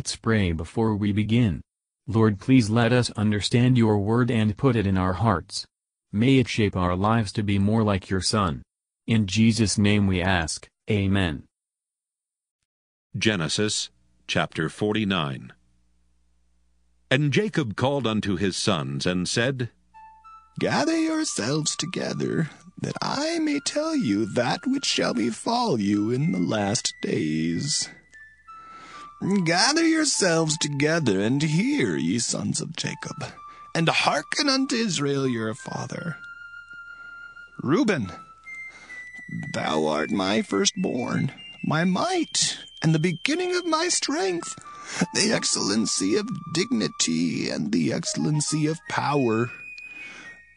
Let's pray before we begin. Lord please let us understand your word and put it in our hearts. May it shape our lives to be more like your Son. In Jesus' name we ask, Amen. Genesis chapter 49 And Jacob called unto his sons, and said, Gather yourselves together, that I may tell you that which shall befall you in the last days. Gather yourselves together, and hear, ye sons of Jacob, and hearken unto Israel your father. Reuben, thou art my firstborn, my might, and the beginning of my strength, the excellency of dignity, and the excellency of power.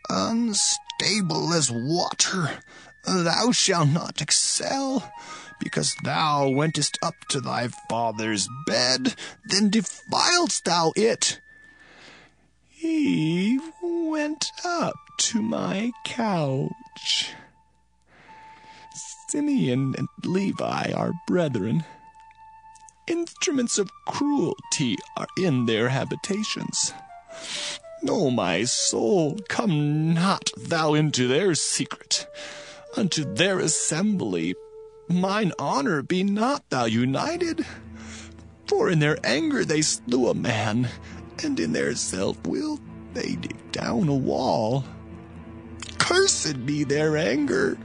Unstable as water, thou shalt not excel because thou wentest up to thy father's bed, then defiledst thou it. He went up to my couch. Simeon and Levi are brethren. Instruments of cruelty are in their habitations. O my soul, come not thou into their secret, unto their assembly mine honor be not thou united. For in their anger they slew a man, and in their self will they dig down a wall. Cursed be their anger,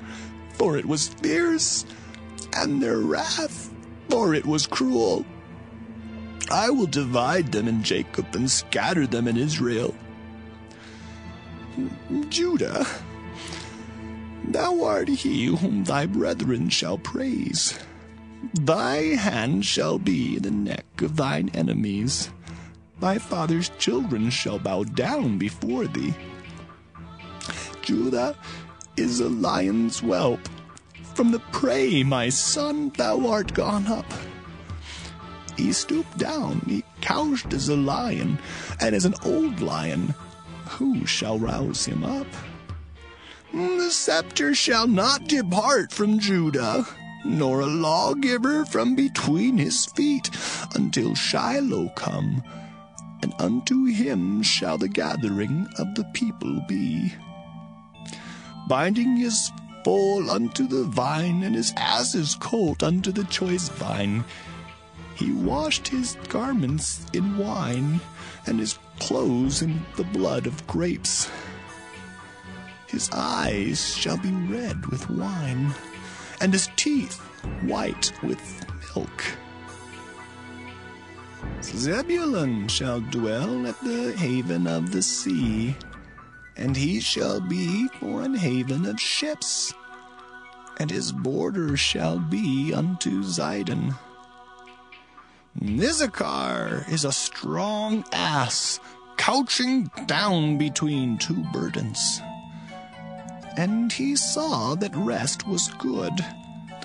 for it was fierce, and their wrath, for it was cruel. I will divide them in Jacob and scatter them in Israel. Judah, Thou art he whom thy brethren shall praise. Thy hand shall be in the neck of thine enemies. Thy father's children shall bow down before thee. Judah is a lion's whelp. From the prey, my son, thou art gone up. He stooped down, he couched as a lion, and as an old lion. Who shall rouse him up? The scepter shall not depart from Judah, nor a lawgiver from between his feet, until Shiloh come, and unto him shall the gathering of the people be. Binding his foal unto the vine, and his ass's colt unto the choice vine, he washed his garments in wine, and his clothes in the blood of grapes. His eyes shall be red with wine, and his teeth white with milk. Zebulun shall dwell at the haven of the sea, and he shall be for an haven of ships, and his border shall be unto Zidon. Issachar is a strong ass, couching down between two burdens. And he saw that rest was good,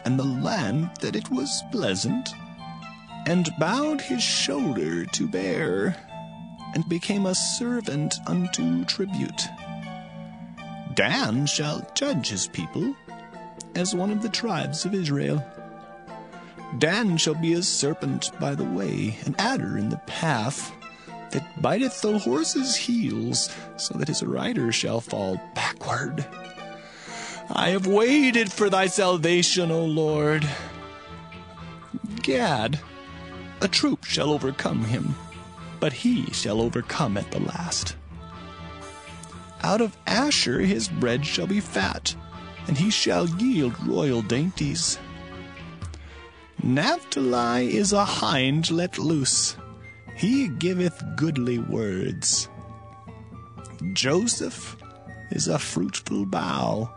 and the land that it was pleasant, and bowed his shoulder to bear, and became a servant unto tribute. Dan shall judge his people as one of the tribes of Israel. Dan shall be a serpent by the way, an adder in the path, that biteth the horse's heels, so that his rider shall fall backward. I have waited for thy salvation, O Lord. Gad, a troop shall overcome him, but he shall overcome at the last. Out of Asher his bread shall be fat, and he shall yield royal dainties. Naphtali is a hind let loose, he giveth goodly words. Joseph is a fruitful bough,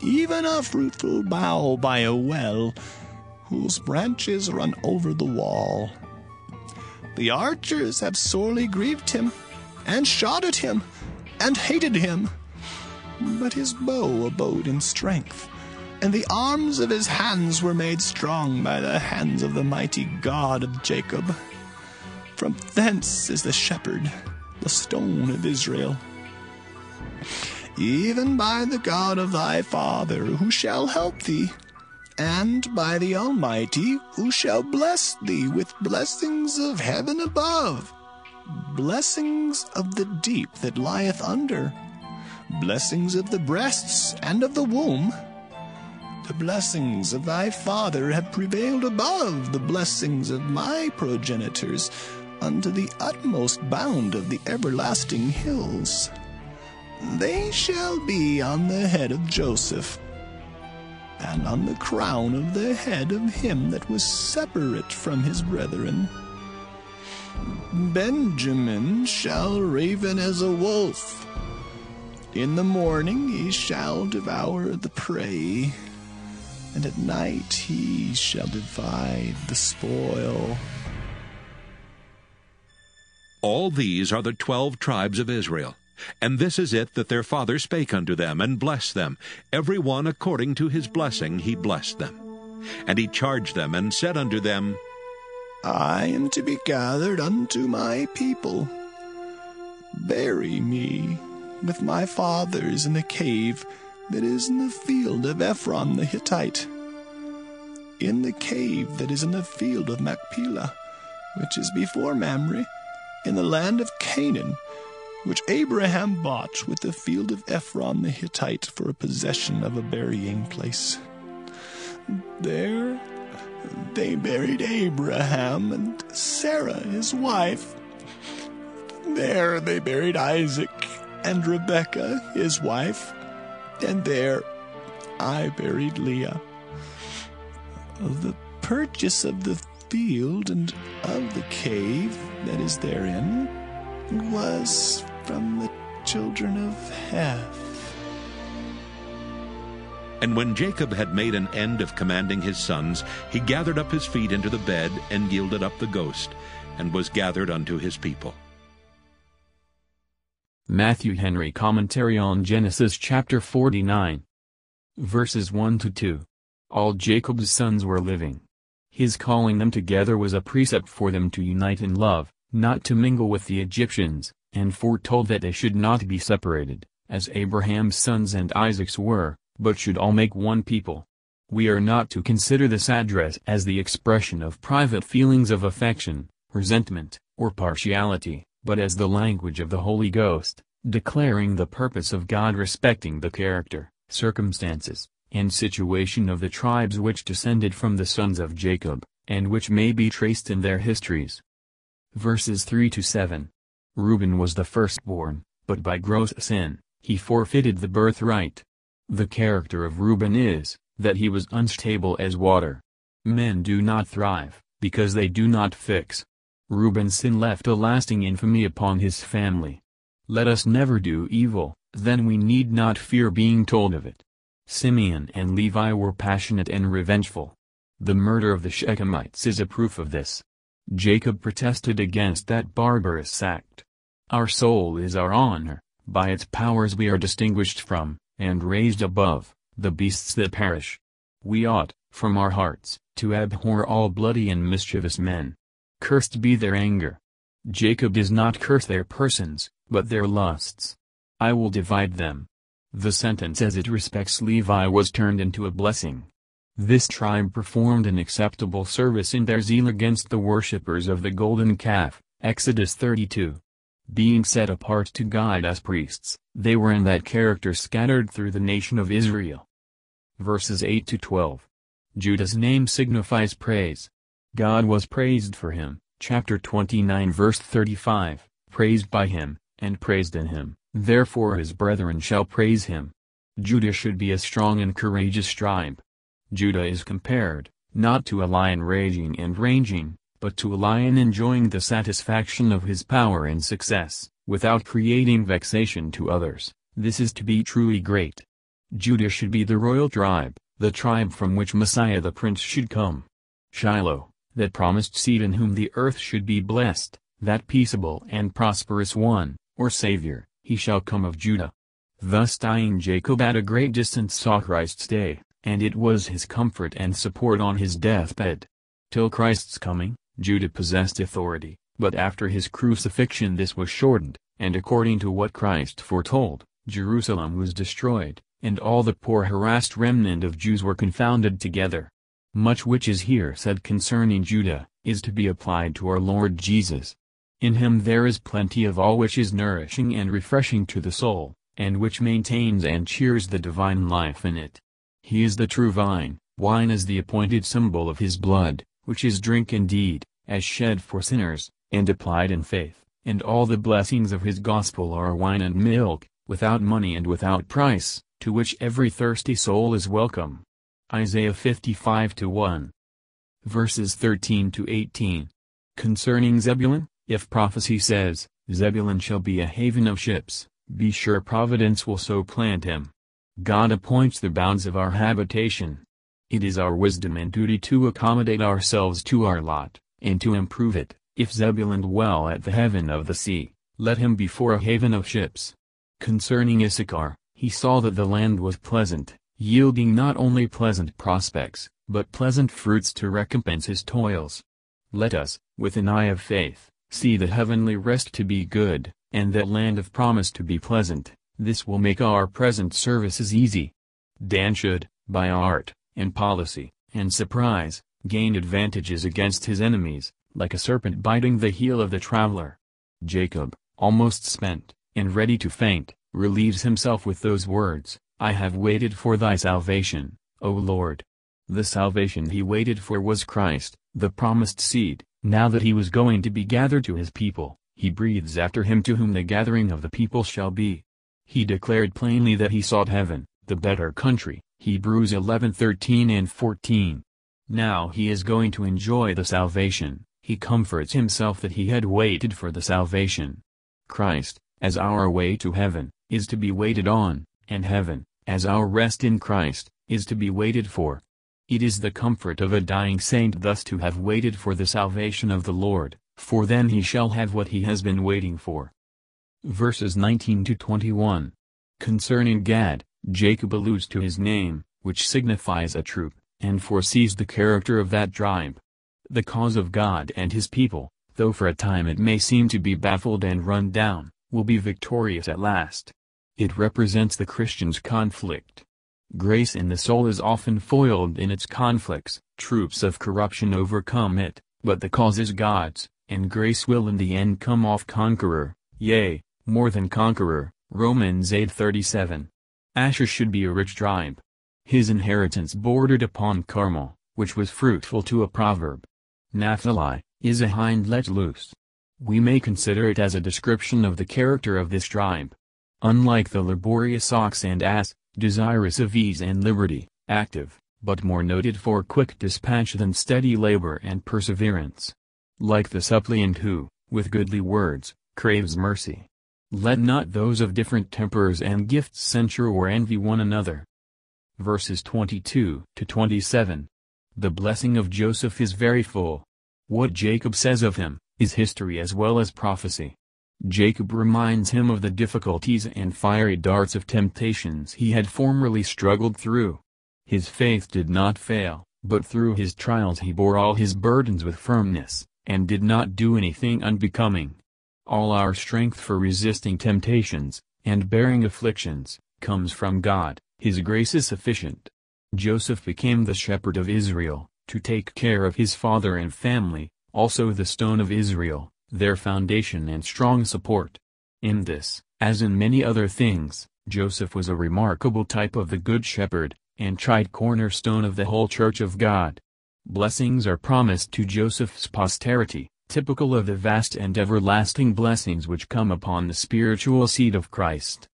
even a fruitful bough by a well, whose branches run over the wall. The archers have sorely grieved him, and shot at him, and hated him. But his bow abode in strength, and the arms of his hands were made strong by the hands of the mighty God of Jacob. From thence is the shepherd, the stone of Israel even by the God of thy father, who shall help thee, and by the Almighty, who shall bless thee with blessings of heaven above, blessings of the deep that lieth under, blessings of the breasts and of the womb. The blessings of thy father have prevailed above the blessings of my progenitors unto the utmost bound of the everlasting hills. They shall be on the head of Joseph, and on the crown of the head of him that was separate from his brethren. Benjamin shall raven as a wolf. In the morning he shall devour the prey, and at night he shall divide the spoil. All these are the twelve tribes of Israel. And this is it that their father spake unto them, and blessed them. Every one according to his blessing he blessed them. And he charged them, and said unto them, I am to be gathered unto my people. Bury me with my fathers in the cave that is in the field of Ephron the Hittite, in the cave that is in the field of Machpelah, which is before Mamre, in the land of Canaan, which Abraham bought with the field of Ephron the Hittite for a possession of a burying place. There they buried Abraham and Sarah his wife. There they buried Isaac and Rebekah his wife, and there I buried Leah. The purchase of the field and of the cave that is therein was from the children of Heth. And when Jacob had made an end of commanding his sons, he gathered up his feet into the bed, and yielded up the ghost, and was gathered unto his people. Matthew Henry Commentary on Genesis chapter 49 Verses 1 to 2 All Jacob's sons were living. His calling them together was a precept for them to unite in love, not to mingle with the Egyptians, and foretold that they should not be separated, as Abraham's sons and Isaac's were, but should all make one people. We are not to consider this address as the expression of private feelings of affection, resentment, or partiality, but as the language of the Holy Ghost, declaring the purpose of God respecting the character, circumstances, and situation of the tribes which descended from the sons of Jacob, and which may be traced in their histories. Verses 3 to 7 Reuben was the firstborn, but by gross sin, he forfeited the birthright. The character of Reuben is, that he was unstable as water. Men do not thrive, because they do not fix. Reuben's sin left a lasting infamy upon his family. Let us never do evil, then we need not fear being told of it. Simeon and Levi were passionate and revengeful. The murder of the Shechemites is a proof of this. Jacob protested against that barbarous act. Our soul is our honor, by its powers we are distinguished from, and raised above, the beasts that perish. We ought, from our hearts, to abhor all bloody and mischievous men. Cursed be their anger. Jacob does not curse their persons, but their lusts. I will divide them. The sentence as it respects Levi was turned into a blessing. This tribe performed an acceptable service in their zeal against the worshippers of the golden calf, Exodus 32. Being set apart to God as priests, they were in that character scattered through the nation of Israel. Verses 8 to 12. Judah's name signifies praise. God was praised for him, chapter 29 verse 35, praised by him, and praised in him, therefore his brethren shall praise him. Judah should be a strong and courageous tribe. Judah is compared, not to a lion raging and ranging, but to a lion enjoying the satisfaction of his power and success, without creating vexation to others, this is to be truly great. Judah should be the royal tribe, the tribe from which Messiah the Prince should come. Shiloh, that promised seed in whom the earth should be blessed, that peaceable and prosperous one, or Savior, he shall come of Judah. Thus dying Jacob at a great distance saw Christ's day, and it was his comfort and support on his deathbed. Till Christ's coming, Judah possessed authority, but after his crucifixion this was shortened, and according to what Christ foretold, Jerusalem was destroyed, and all the poor harassed remnant of Jews were confounded together. Much which is here said concerning Judah, is to be applied to our Lord Jesus. In him there is plenty of all which is nourishing and refreshing to the soul, and which maintains and cheers the divine life in it. He is the true vine, wine is the appointed symbol of his blood, which is drink indeed, as shed for sinners, and applied in faith, and all the blessings of his gospel are wine and milk, without money and without price, to which every thirsty soul is welcome. Isaiah 55 1. Verses 13 to 18. Concerning Zebulun, if prophecy says, Zebulun shall be a haven of ships, be sure providence will so plant him. God appoints the bounds of our habitation. It is our wisdom and duty to accommodate ourselves to our lot, and to improve it. If Zebulun dwell at the heaven of the sea, let him be for a haven of ships. Concerning Issachar, he saw that the land was pleasant, yielding not only pleasant prospects, but pleasant fruits to recompense his toils. Let us, with an eye of faith, see the heavenly rest to be good, and that land of promise to be pleasant, this will make our present services easy. Dan should, by art, and policy, and surprise, gain advantages against his enemies, like a serpent biting the heel of the traveler. Jacob, almost spent, and ready to faint, relieves himself with those words, I have waited for thy salvation, O Lord. The salvation he waited for was Christ, the promised seed, now that he was going to be gathered to his people, he breathes after him to whom the gathering of the people shall be. He declared plainly that he sought heaven, the better country, Hebrews 11:13 and 14. Now he is going to enjoy the salvation, he comforts himself that he had waited for the salvation. Christ, as our way to heaven, is to be waited on, and heaven, as our rest in Christ, is to be waited for. It is the comfort of a dying saint thus to have waited for the salvation of the Lord, for then he shall have what he has been waiting for. Verses 19 to 21. Concerning Gad, Jacob alludes to his name, which signifies a troop, and foresees the character of that tribe. The cause of God and his people, though for a time it may seem to be baffled and run down, will be victorious at last. It represents the Christian's conflict. Grace in the soul is often foiled in its conflicts, troops of corruption overcome it, but the cause is God's, and grace will in the end come off conqueror, yea, more than conqueror, Romans 8:37. Asher should be a rich tribe. His inheritance bordered upon Carmel, which was fruitful to a proverb. Naphtali, is a hind let loose. We may consider it as a description of the character of this tribe. Unlike the laborious ox and ass, desirous of ease and liberty, active, but more noted for quick dispatch than steady labor and perseverance. Like the suppliant who, with goodly words, craves mercy. Let not those of different tempers and gifts censure or envy one another. Verses 22 to 27. The blessing of Joseph is very full. What Jacob says of him, is history as well as prophecy. Jacob reminds him of the difficulties and fiery darts of temptations he had formerly struggled through. His faith did not fail, but through his trials he bore all his burdens with firmness, and did not do anything unbecoming. All our strength for resisting temptations, and bearing afflictions, comes from God, his grace is sufficient. Joseph became the shepherd of Israel, to take care of his father and family, also the stone of Israel, their foundation and strong support. In this, as in many other things, Joseph was a remarkable type of the Good Shepherd, and tried cornerstone of the whole Church of God. Blessings are promised to Joseph's posterity, typical of the vast and everlasting blessings which come upon the spiritual seed of Christ.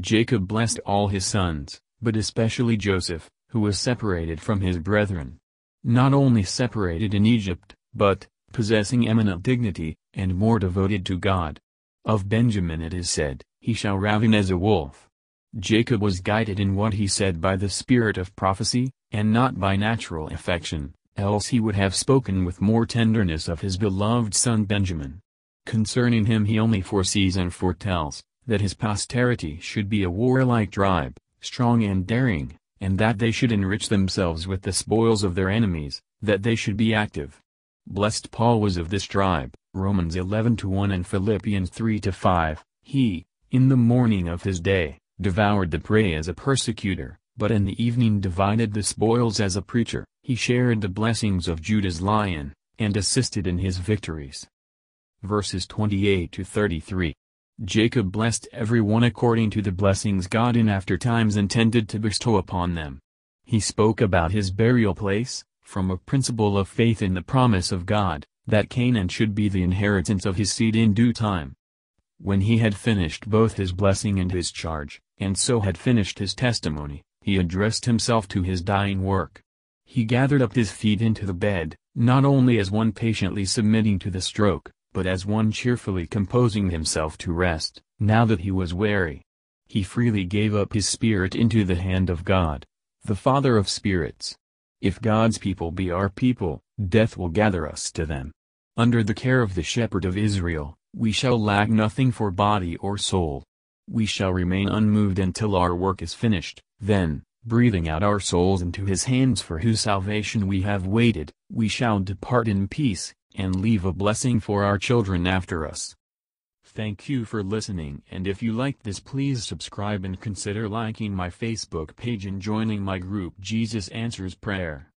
Jacob blessed all his sons, but especially Joseph, who was separated from his brethren. Not only separated in Egypt, but, possessing eminent dignity, and more devoted to God. Of Benjamin it is said, he shall raven as a wolf. Jacob was guided in what he said by the spirit of prophecy, and not by natural affection, else he would have spoken with more tenderness of his beloved son Benjamin. Concerning him he only foresees and foretells, that his posterity should be a warlike tribe, strong and daring, and that they should enrich themselves with the spoils of their enemies, that they should be active, Blessed Paul was of this tribe, Romans 11-1 and Philippians 3-5, he, in the morning of his day, devoured the prey as a persecutor, but in the evening divided the spoils as a preacher, he shared the blessings of Judah's lion, and assisted in his victories. Verses 28 to 33 Jacob blessed everyone according to the blessings God in after times intended to bestow upon them. He spoke about his burial place, from a principle of faith in the promise of God, that Canaan should be the inheritance of his seed in due time. When he had finished both his blessing and his charge, and so had finished his testimony, he addressed himself to his dying work. He gathered up his feet into the bed, not only as one patiently submitting to the stroke, but as one cheerfully composing himself to rest, now that he was weary. He freely gave up his spirit into the hand of God, the Father of spirits. If God's people be our people, death will gather us to them. Under the care of the shepherd of Israel, we shall lack nothing for body or soul. We shall remain unmoved until our work is finished, then, breathing out our souls into his hands for whose salvation we have waited, we shall depart in peace, and leave a blessing for our children after us. Thank you for listening and if you liked this please subscribe and consider liking my Facebook page and joining my group Jesus Answers Prayer.